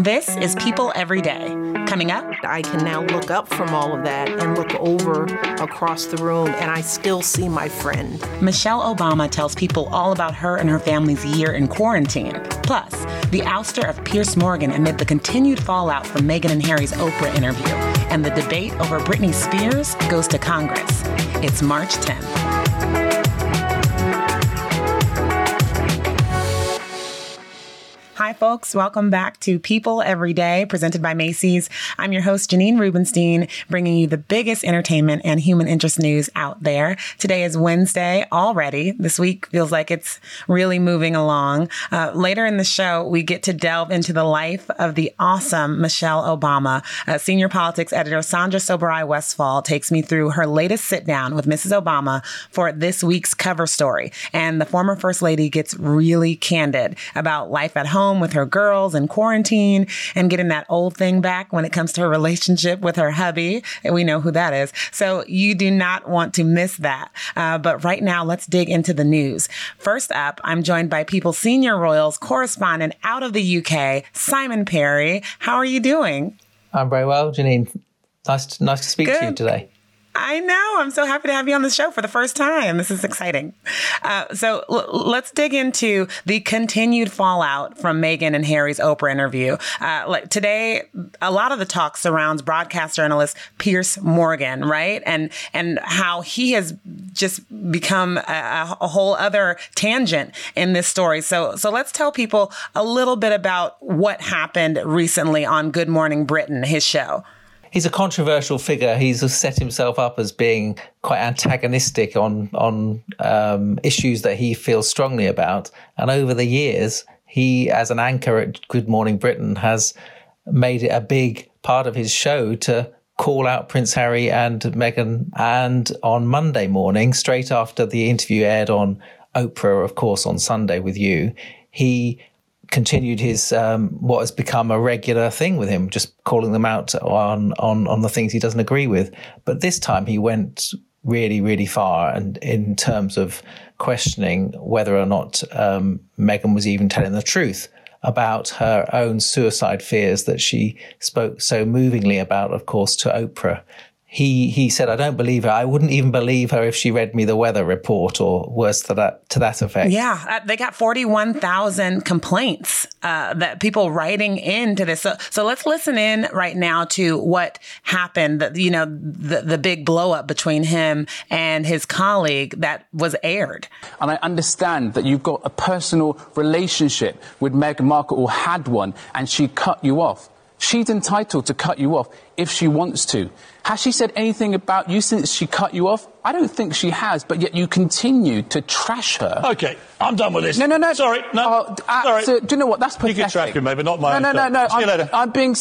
This is People Every Day. Coming up, I can now look up from all of that and look over across the room, and I still see my friend. Michelle Obama tells people all about her and her family's year in quarantine. Plus, the ouster of Piers Morgan amid the continued fallout from Meghan and Harry's Oprah interview. And the debate over Britney Spears goes to Congress. It's March 10th. Hi, folks. Welcome back to People Every Day, presented by Macy's. I'm your host, Janine Rubenstein, bringing you the biggest entertainment and human interest news out there. Today is Wednesday already. This week feels like it's really moving along. Uh, later in the show, we get to delve into the life of the awesome Michelle Obama. Uh, senior politics editor Sandra Sobieraj Westfall takes me through her latest sit down with Mrs. Obama for this week's cover story. And the former First Lady gets really candid about life at home home with her girls in quarantine and getting that old thing back when it comes to her relationship with her hubby. And we know who that is. So you do not want to miss that. Uh, but right now, let's dig into the news. First up, I'm joined by People Senior Royals correspondent out of the UK, Simon Perry. How are you doing? I'm very well, Janine. Nice to, nice to speak Good. to you today. I know. I'm so happy to have you on the show for the first time. This is exciting. Uh, so l- let's dig into the continued fallout from Meghan and Harry's Oprah interview. Uh, like today, a lot of the talk surrounds broadcast journalist Piers Morgan, right? And and how he has just become a, a whole other tangent in this story. So so let's tell people a little bit about what happened recently on Good Morning Britain, his show he's a controversial figure. He's set himself up as being quite antagonistic on on um, issues that he feels strongly about. And over the years, he, as an anchor at Good Morning Britain, has made it a big part of his show to call out Prince Harry and Meghan. And on Monday morning, straight after the interview aired on Oprah, of course, on Sunday with you, he continued his um, what has become a regular thing with him, just calling them out on on on the things he doesn't agree with. But this time he went really really far, and in terms of questioning whether or not um, Meghan was even telling the truth about her own suicide fears that she spoke so movingly about, of course, to Oprah he he said, "I don't believe her. I wouldn't even believe her if she read me the weather report or worse to that to that effect." Yeah, uh, they got forty one thousand complaints uh, that people writing into this. So, so let's listen in right now to what happened. That you know the the big blow up between him and his colleague that was aired. And I understand that you've got a personal relationship with Meghan Markle or had one, and she cut you off. She's entitled to cut you off if she wants to. Has she said anything about you since she cut you off? I don't think she has, but yet you continue to trash her. Okay, I'm done with this. No, no, no. Sorry, no. Uh, Sorry. So, do you know what? That's pathetic. You can track him, maybe not my. No, no, no, no. See I'm, you later. I'm being.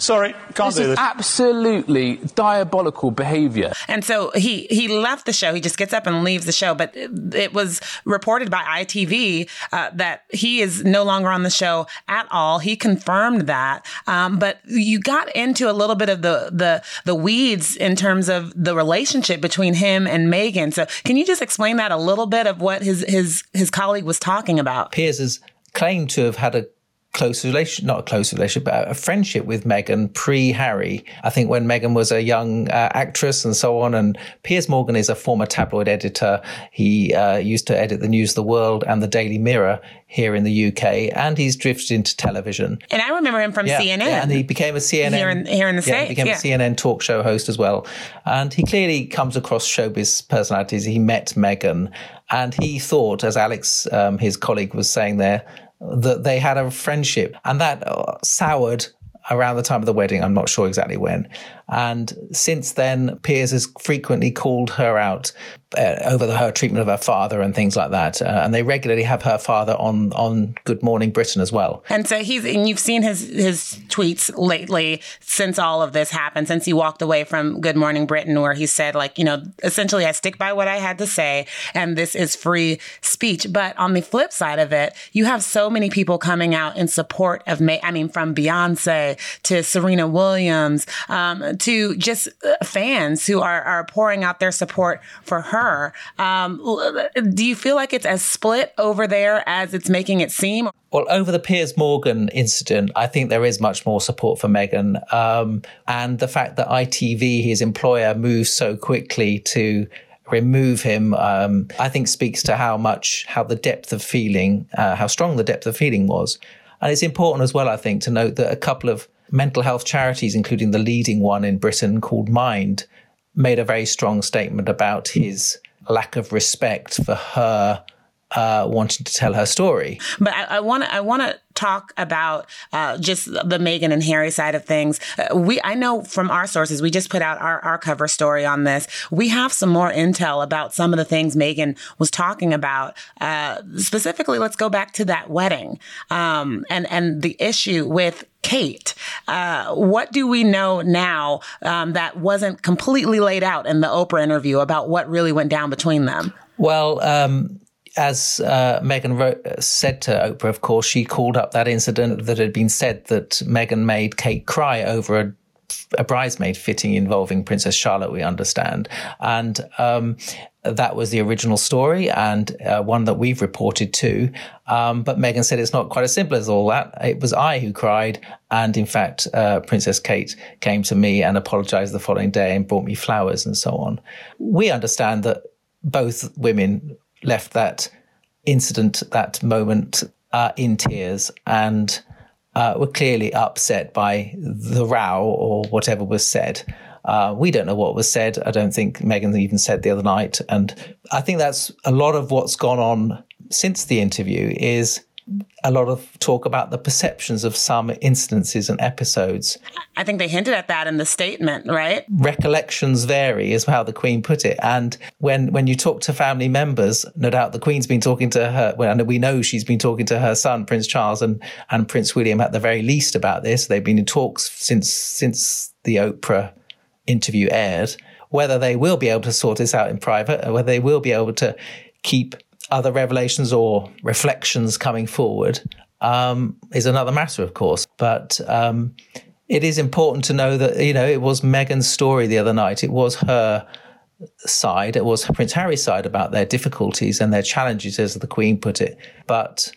Sorry, can't this do is this. absolutely diabolical behavior. And so he he left the show. He just gets up and leaves the show. But it was reported by ITV uh, that he is no longer on the show at all. He confirmed that. Um, but you got into a little bit of the the the weeds in terms of the relationship between him and Meghan. So can you just explain that a little bit of what his his his colleague was talking about? Piers has claimed to have had a close relation, not a close relationship, but a friendship with Meghan pre Harry. I think when Meghan was a young uh, actress and so on. And Piers Morgan is a former tabloid editor. He uh, used to edit the News of the World and the Daily Mirror here in the UK, and he's drifted into television. And I remember him from yeah, CNN. Yeah, and he became a CNN here in, here in the yeah, States. He became yeah. a CNN talk show host as well. And he clearly comes across showbiz personalities. He met Meghan, and he thought, as Alex, um, his colleague, was saying there, that they had a friendship and that uh, soured around the time of the wedding. I'm not sure exactly when. And since then, Piers has frequently called her out uh, over the, her treatment of her father and things like that. Uh, and they regularly have her father on on Good Morning Britain as well. And so he's and you've seen his his tweets lately since all of this happened, since he walked away from Good Morning Britain, where he said like you know essentially I stick by what I had to say, and this is free speech. But on the flip side of it, you have so many people coming out in support of May. I mean, from Beyonce to Serena Williams um, to just uh, fans who are are pouring out their support for her. Um, do you feel like it's as split over there as it's making it seem? Well, over the Piers Morgan incident, I think there is much more support for Meghan. Um, and the fact that ITV, his employer, moved so quickly to remove him, um, I think speaks to how much, how the depth of feeling, uh, how strong the depth of feeling was. And it's important as well, I think, to note that a couple of mental health charities, including the leading one in Britain called Mind, made a very strong statement about his lack of respect for her uh, wanting to tell her story. But I want to I want to talk about uh, just the Meghan and Harry side of things. Uh, we I know from our sources, we just put out our, our cover story on this. We have some more intel about some of the things Meghan was talking about. Uh, specifically, let's go back to that wedding um, and and the issue with Kate. Uh, what do we know now um, that wasn't completely laid out in the Oprah interview about what really went down between them? Well, um, as uh, Meghan wrote, said to Oprah, of course, she called up that incident that had been said that Meghan made Kate cry over a, a bridesmaid fitting involving Princess Charlotte, we understand. And um, that was the original story and uh, one that we've reported to. Um, but Meghan said it's not quite as simple as all that. It was I who cried. And in fact, uh, Princess Kate came to me and apologized the following day and brought me flowers and so on. We understand that both women left that incident, that moment, uh, in tears and uh, were clearly upset by the row or whatever was said. Uh, we don't know what was said. I don't think Meghan even said the other night. And I think that's a lot of what's gone on since the interview is a lot of talk about the perceptions of some instances and episodes. I think they hinted at that in the statement, right? Recollections vary, is how the Queen put it. And when when you talk to family members, no doubt the Queen's been talking to her. Well, and we know she's been talking to her son, Prince Charles, and and Prince William at the very least about this. They've been in talks since since the Oprah interview aired. Whether they will be able to sort this out in private, or whether they will be able to keep other revelations or reflections coming forward um, is another matter, of course. But um, it is important to know that, you know, it was Meghan's story the other night. It was her side, it was Prince Harry's side about their difficulties and their challenges, as the Queen put it. But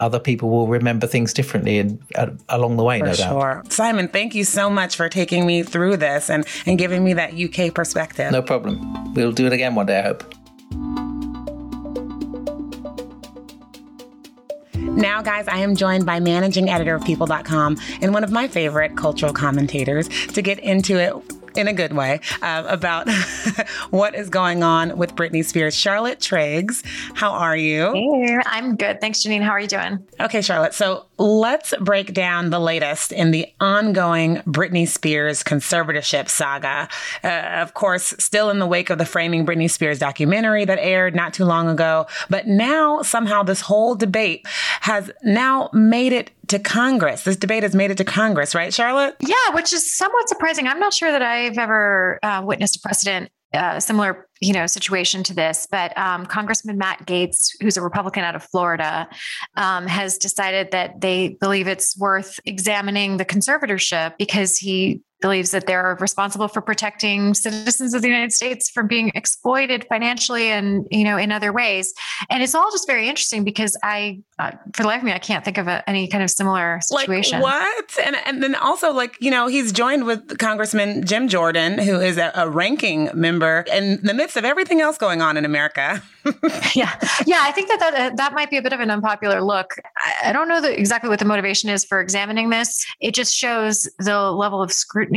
other people will remember things differently and uh, along the way, for no sure. doubt. Simon, thank you so much for taking me through this and, and giving me that UK perspective. No problem. We'll do it again one day, I hope. Now, guys, I am joined by managing editor of People.com and one of my favorite cultural commentators to get into it in a good way, uh, about what is going on with Britney Spears. Charlotte Triggs, how are you? Hey, I'm good. Thanks, Janine. How are you doing? Okay, Charlotte. So let's break down the latest in the ongoing Britney Spears conservatorship saga. Uh, of course, still in the wake of the Framing Britney Spears documentary that aired not too long ago. But now, somehow, this whole debate has now made it to Congress. This debate has made it to Congress, right, Charlotte? Yeah, which is somewhat surprising. I'm not sure that I've ever uh, witnessed a precedent uh, similar, you know, situation to this. But um, Congressman Matt Gaetz who's a Republican out of Florida, um, has decided that they believe it's worth examining the conservatorship because he believes that they're responsible for protecting citizens of the United States from being exploited financially and you know in other ways. And it's all just very interesting because I, uh, for the life of me, I can't think of a, any kind of similar situation. Like what? And and then also like you know he's joined with Congressman Jim Jordan, who is a, a ranking member in the midst of everything else going on in America. yeah, yeah. I think that that, uh, that might be a bit of an unpopular look. I, I don't know the, exactly what the motivation is for examining this. It just shows the level of scrutiny.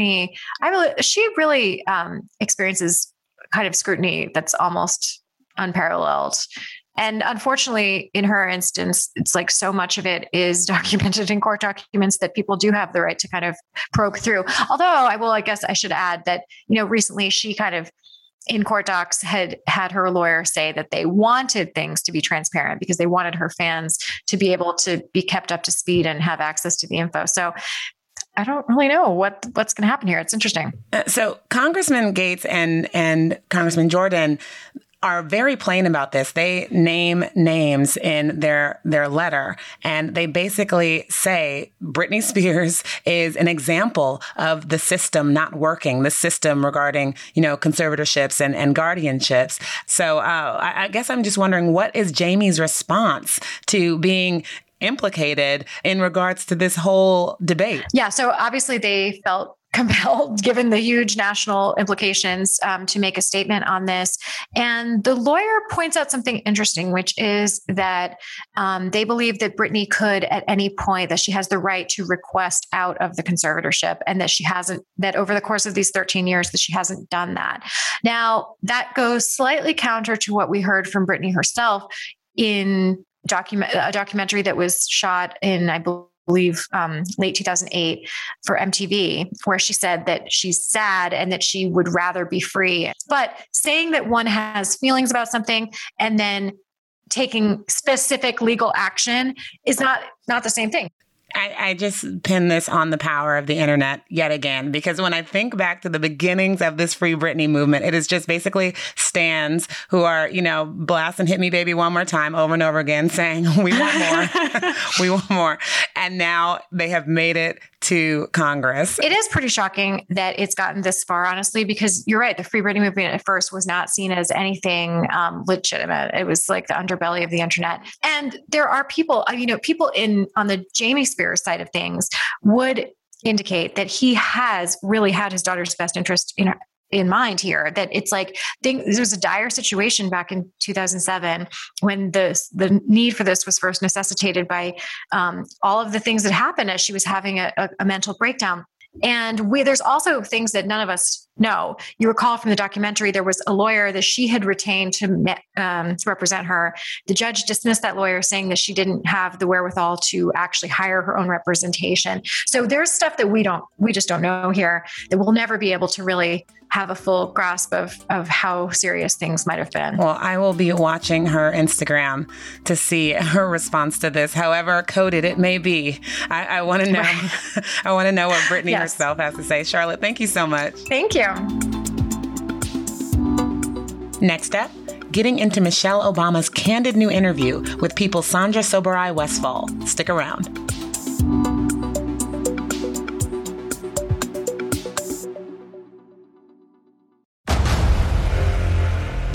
I really, she really um, experiences kind of scrutiny that's almost unparalleled. And unfortunately, in her instance, it's like so much of it is documented in court documents that people do have the right to kind of probe through. Although I will, I guess I should add that, you know, recently she kind of in court docs had had her lawyer say that they wanted things to be transparent because they wanted her fans to be able to be kept up to speed and have access to the info. So I don't really know what what's going to happen here. It's interesting. Uh, so Congressman Gaetz and and Congressman Jordan are very plain about this. They name names in their their letter and they basically say Britney Spears is an example of the system not working, the system regarding, you know, conservatorships and, and guardianships. So uh, I, I guess I'm just wondering what is Jamie's response to being implicated in regards to this whole debate? Yeah. So obviously they felt compelled, given the huge national implications, um, to make a statement on this. And the lawyer points out something interesting, which is that um, they believe that Britney could, at any point, that she has the right to request out of the conservatorship, and that she hasn't. That over the course of these 13 years, that she hasn't done that. Now that goes slightly counter to what we heard from Britney herself in document a documentary that was shot in, I believe um, late 2008 for MTV, where she said that she's sad and that she would rather be free. But saying that one has feelings about something and then taking specific legal action is not not the same thing. I, I, just pin this on the power of the internet yet again, because when I think back to the beginnings of this Free Britney movement, it is just basically stands who are, you know, blasting Hit Me Baby one more time over and over again, saying, We want more, we want more. And now they have made it to Congress. It is pretty shocking that it's gotten this far, honestly, because you're right. The Free Britney movement at first was not seen as anything um, legitimate. It was like the underbelly of the internet. And there are people, you know, people in on the Jamie Spears side of things would indicate that he has really had his daughter's best interest in in mind here that it's like think, there was a dire situation back in 2007 when the the need for this was first necessitated by um, all of the things that happened as she was having a, a, a mental breakdown and we, there's also things that none of us know. You recall from the documentary, there was a lawyer that she had retained to, um, to represent her. The judge dismissed that lawyer, saying that she didn't have the wherewithal to actually hire her own representation. So there's stuff that we don't, we just don't know here that we'll never be able to really have a full grasp of of how serious things might have been. Well, I will be watching her Instagram to see her response to this, however coded it may be. I, I want to know. Right. I want to know what Britney yes. herself has to say. Charlotte, thank you so much. Thank you. Next up, getting into Michelle Obama's candid new interview with People's Sandra Sobieraj Westfall. Stick around.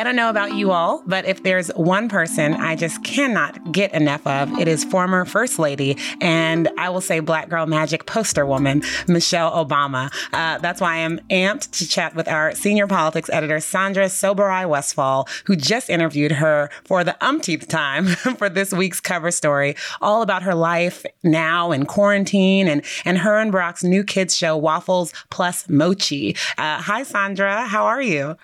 I don't know about you all, but if there's one person I just cannot get enough of, it is former First Lady and I will say Black Girl Magic poster woman, Michelle Obama. Uh, that's why I'm amped to chat with our senior politics editor, Sandra Sobieraj Westfall, who just interviewed her for the umpteenth time for this week's cover story, all about her life now in quarantine and, and her and Barack's new kids show, Waffles Plus Mochi. Uh, hi, Sandra. How are you?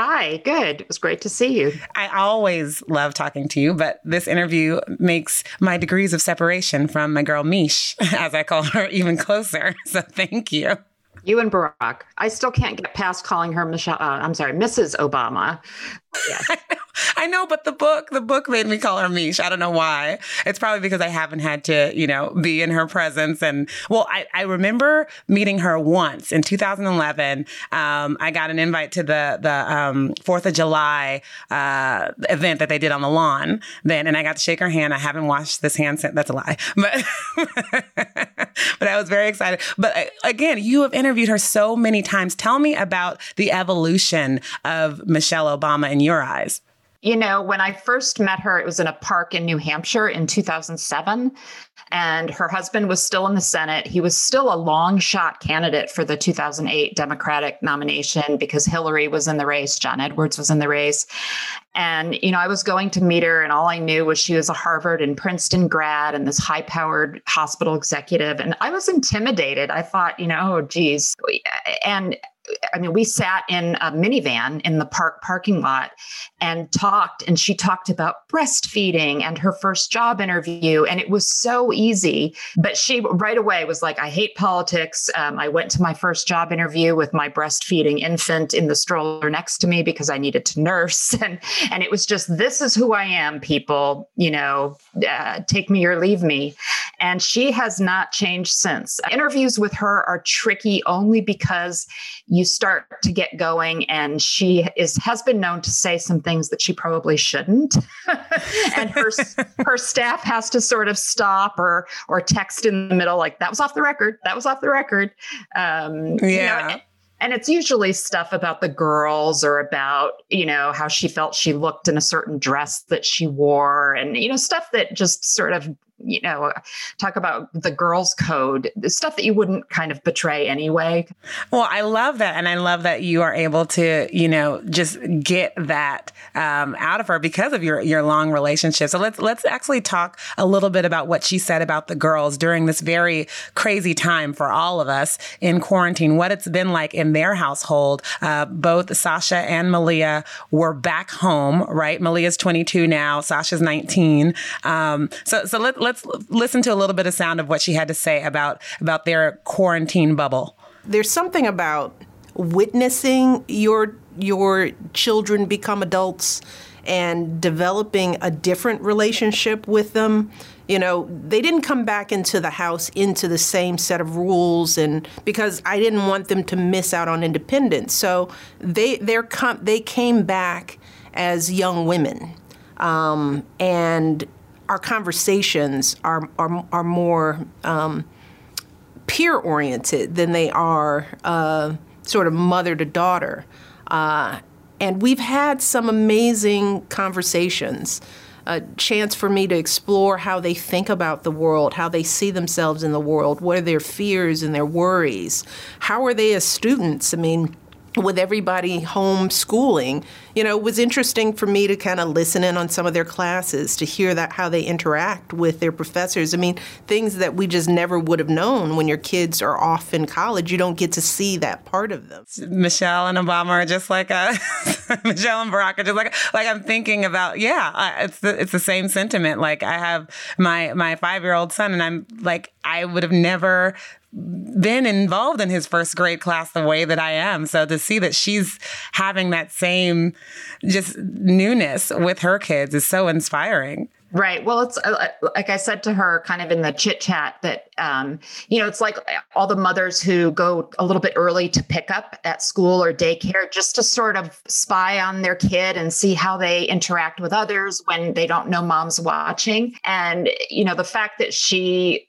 Hi, good. It was great to see you. I always love talking to you, but this interview makes my degrees of separation from my girl Mish, as I call her, even closer. So thank you. You and Barack. I still can't get past calling her Michelle. Uh, I'm sorry, Mrs. Obama. Yes. I know, but the book, the book made me call her Mish. I don't know why. It's probably because I haven't had to, you know, be in her presence. And well, I, I remember meeting her once in 2011. Um, I got an invite to the the um, Fourth of July uh, event that they did on the lawn then, and I got to shake her hand. I haven't washed this hand since. That's a lie, but but I was very excited. But uh, again, you have interviewed her so many times. Tell me about the evolution of Michelle Obama in your eyes. You know, when I first met her, it was in a park in New Hampshire in 2007. And her husband was still in the Senate. He was still a long shot candidate for the 2008 Democratic nomination because Hillary was in the race, John Edwards was in the race. And, you know, I was going to meet her, and all I knew was she was a Harvard and Princeton grad and this high powered hospital executive. And I was intimidated. I thought, you know, oh, geez. And I mean, we sat in a minivan in the park parking lot and talked, and she talked about breastfeeding and her first job interview. And it was so easy. But she right away was like, I hate politics. Um, I went to my first job interview with my breastfeeding infant in the stroller next to me because I needed to nurse. And, and it was just, this is who I am, people, you know, uh, take me or leave me. And she has not changed since. Interviews with her are tricky only because you start to get going and she is has been known to say some things that she probably shouldn't. And her her staff has to sort of stop or or text in the middle like that was off the record. That was off the record. Um yeah you know, and it's usually stuff about the girls or about you know how she felt she looked in a certain dress that she wore and you know stuff that just sort of you know, talk about the girls' code, stuff that you wouldn't kind of betray anyway. Well, I love that. And I love that you are able to, you know, just get that um, out of her because of your, your long relationship. So let's, let's actually talk a little bit about what she said about the girls during this very crazy time for all of us in quarantine, what it's been like in their household. Uh, both Sasha and Malia were back home, right? Malia's 22 now, Sasha's 19. Um, so, so let, let's listen to a little bit of sound of what she had to say about about their quarantine bubble. There's something about witnessing your your children become adults and developing a different relationship with them. You know, they didn't come back into the house into the same set of rules and because I didn't want them to miss out on independence. So they they're com- they came back as young women. Um, and our conversations are are, are more um, peer oriented than they are uh, sort of mother to daughter. Uh, and we've had some amazing conversations. A chance for me to explore how they think about the world, how they see themselves in the world, what are their fears and their worries, how are they as students? I mean, with everybody homeschooling, you know, it was interesting for me to kind of listen in on some of their classes to hear that how they interact with their professors. I mean, things that we just never would have known when your kids are off in college. You don't get to see that part of them. Michelle and Obama are just like a Michelle and Barack are just like like I'm thinking about. Yeah, it's the, it's the same sentiment. Like I have my my five year old son, and I'm like I would have never been involved in his first grade class the way that I am. So to see that she's having that same just newness with her kids is so inspiring. Right. Well, it's uh, like I said to her kind of in the chit chat that, um, you know, it's like all the mothers who go a little bit early to pick up at school or daycare just to sort of spy on their kid and see how they interact with others when they don't know mom's watching. And, you know, the fact that she,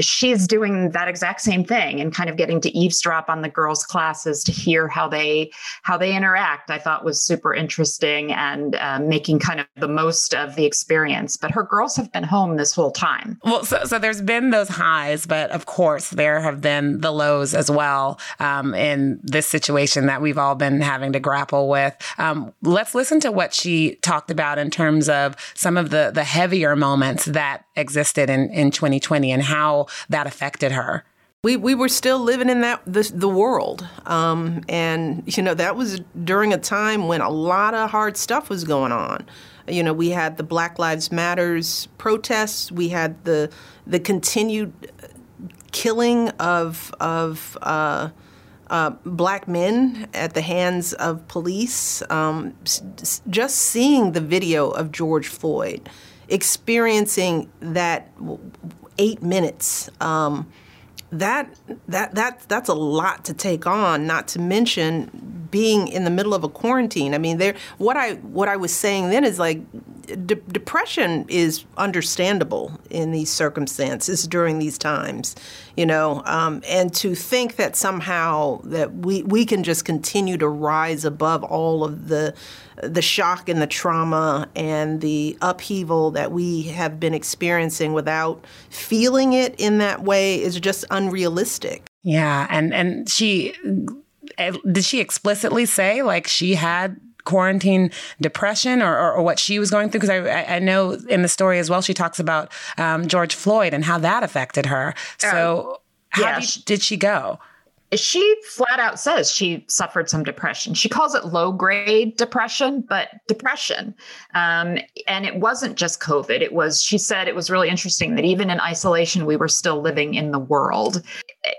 she's doing that exact same thing and kind of getting to eavesdrop on the girls' classes to hear how they, how they interact, I thought was super interesting and uh, making kind of the most of the experience but her girls have been home this whole time. Well, so, so there's been those highs, but of course, there have been the lows as well um, in this situation that we've all been having to grapple with. Um, let's listen to what she talked about in terms of some of the, the heavier moments that existed in, in 2020 and how that affected her we, we were still living in that the, the world um, and you know that was during a time when a lot of hard stuff was going on you know, we had the Black Lives Matters protests. We had the the continued killing of of uh, uh, black men at the hands of police. Um, just seeing the video of George Floyd, experiencing that eight minutes. Um, that that that that's a lot to take on. Not to mention being in the middle of a quarantine. I mean, there. What I what I was saying then is like, de- depression is understandable in these circumstances during these times, you know. Um, and to think that somehow that we we can just continue to rise above all of the the shock and the trauma and the upheaval that we have been experiencing without feeling it in that way is just unrealistic. Yeah, and and she did she explicitly say like she had quarantine depression or, or, or, what she was going through? Because I, I know in the story as well, she talks about um, George Floyd and how that affected her. So, uh, how did, did she go? She flat out says she suffered some depression. She calls it low grade depression, but depression. Um, and it wasn't just COVID. It was, she said it was really interesting that even in isolation, we were still living in the world,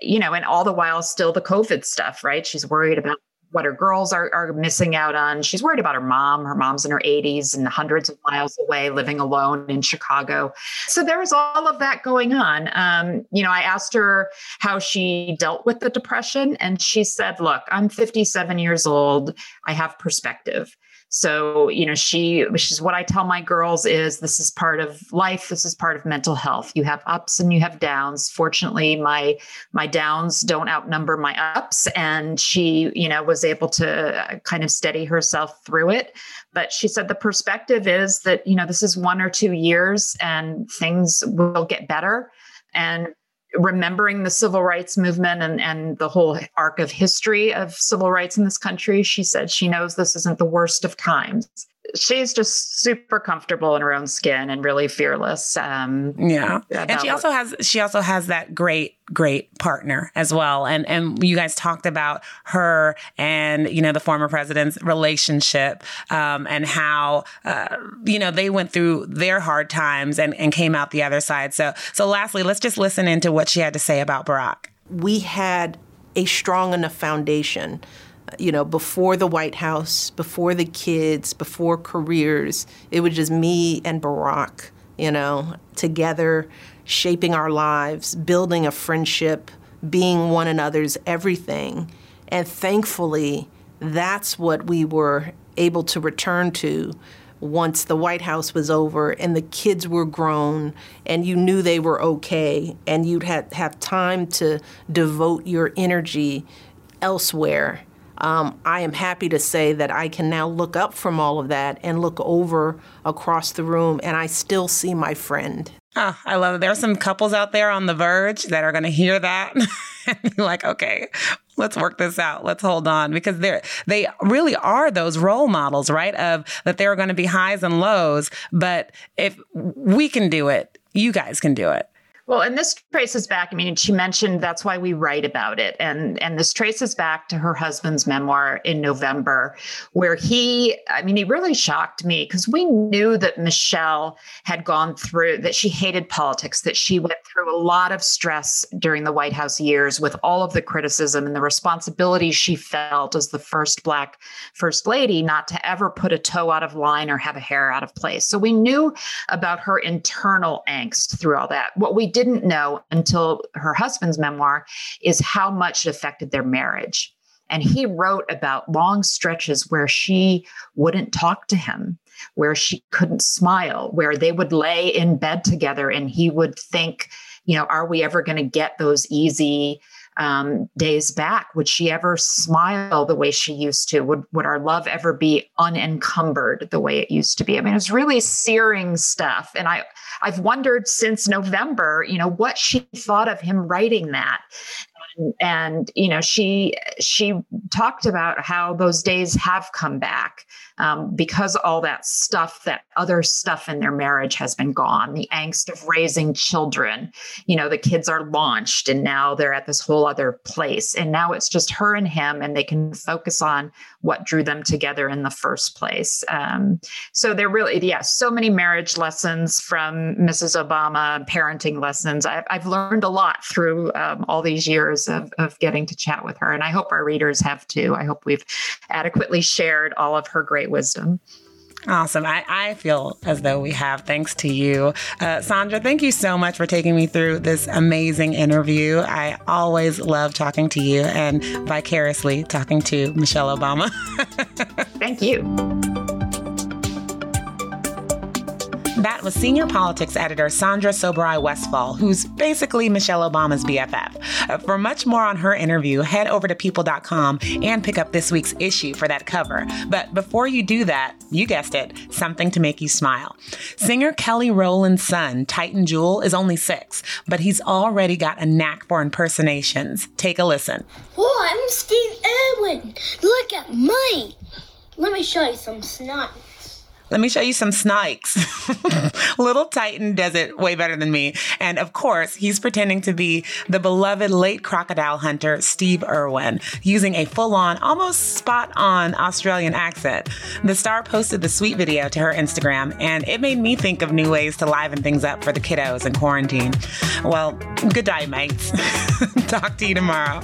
you know, and all the while still the COVID stuff, right? She's worried about what her girls are, are missing out on. She's worried about her mom. Her mom's in her 80s and hundreds of miles away, living alone in Chicago. So there was all of that going on. Um, you know, I asked her how she dealt with the depression, and she said, Look, I'm 57 years old. I have perspective. So, you know, she, which is what I tell my girls is this is part of life. This is part of mental health. You have ups and you have downs. Fortunately, my, my downs don't outnumber my ups. And she, you know, was able to uh, kind of steady herself through it. But she said the perspective is that, you know, this is one or two years and things will get better. And remembering the civil rights movement and, and the whole arc of history of civil rights in this country, she said she knows this isn't the worst of times she's just super comfortable in her own skin and really fearless. Um, yeah, and she also has she also has that great great partner as well. And and you guys talked about her and you know the former president's relationship um, and how uh, you know they went through their hard times and and came out the other side. So so lastly, let's just listen into what she had to say about Barack. We had a strong enough foundation you know, before the White House, before the kids, before careers. It was just me and Barack, you know, together, shaping our lives, building a friendship, being one another's everything. And thankfully, that's what we were able to return to once the White House was over and the kids were grown and you knew they were okay and you'd have, have time to devote your energy elsewhere um, I am happy to say that I can now look up from all of that and look over across the room, and I still see my friend. Oh, I love it. There are some couples out there on the verge that are going to hear that and be like, okay, let's work this out. Let's hold on because they're, they really are those role models, right? Of that there are going to be highs and lows. But if we can do it, you guys can do it. Well, and this traces back. I mean, she mentioned that's why we write about it, and and this traces back to her husband's memoir in November, where he. I mean, he really shocked me because we knew that Michelle had gone through that she hated politics, that she went through a lot of stress during the White House years with all of the criticism and the responsibility she felt as the first Black first lady, not to ever put a toe out of line or have a hair out of place. So we knew about her internal angst through all that. What we didn't know until her husband's memoir is how much it affected their marriage. And he wrote about long stretches where she wouldn't talk to him, where she couldn't smile, where they would lay in bed together and he would think, you know, are we ever going to get those easy um, days back? Would she ever smile the way she used to? Would would our love ever be unencumbered the way it used to be? I mean, it was really searing stuff, and I I've wondered since November, you know, what she thought of him writing that. And, you know, she she talked about how those days have come back um, because all that stuff, that other stuff in their marriage has been gone. The angst of raising children, you know, the kids are launched and now they're at this whole other place. And now it's just her and him, and they can focus on what drew them together in the first place. Um, so they're really, yeah, so many marriage lessons from Mrs. Obama, parenting lessons. I've, I've learned a lot through um, all these years of, of getting to chat with her. And I hope our readers have too. I hope we've adequately shared all of her great wisdom. Awesome. I, I feel as though we have, thanks to you. Uh, Sandra, thank you so much for taking me through this amazing interview. I always love talking to you and vicariously talking to Michelle Obama. thank you. That was senior politics editor Sandra Sobieraj Westfall, who's basically Michelle Obama's BFF. Uh, for much more on her interview, head over to people.com and pick up this week's issue for that cover. But before you do that, you guessed it, something to make you smile. Singer Kelly Rowland's son, Titan Jewel, is only six, but he's already got a knack for impersonations. Take a listen. Oh, I'm Steve Irwin. Look at me. Let me show you some snot. Let me show you some snikes. Little Titan does it way better than me. And of course, he's pretending to be the beloved late crocodile hunter, Steve Irwin, using a full on, almost spot on Australian accent. The star posted the sweet video to her Instagram, and it made me think of new ways to liven things up for the kiddos in quarantine. Well, good day, mates. Talk to you tomorrow.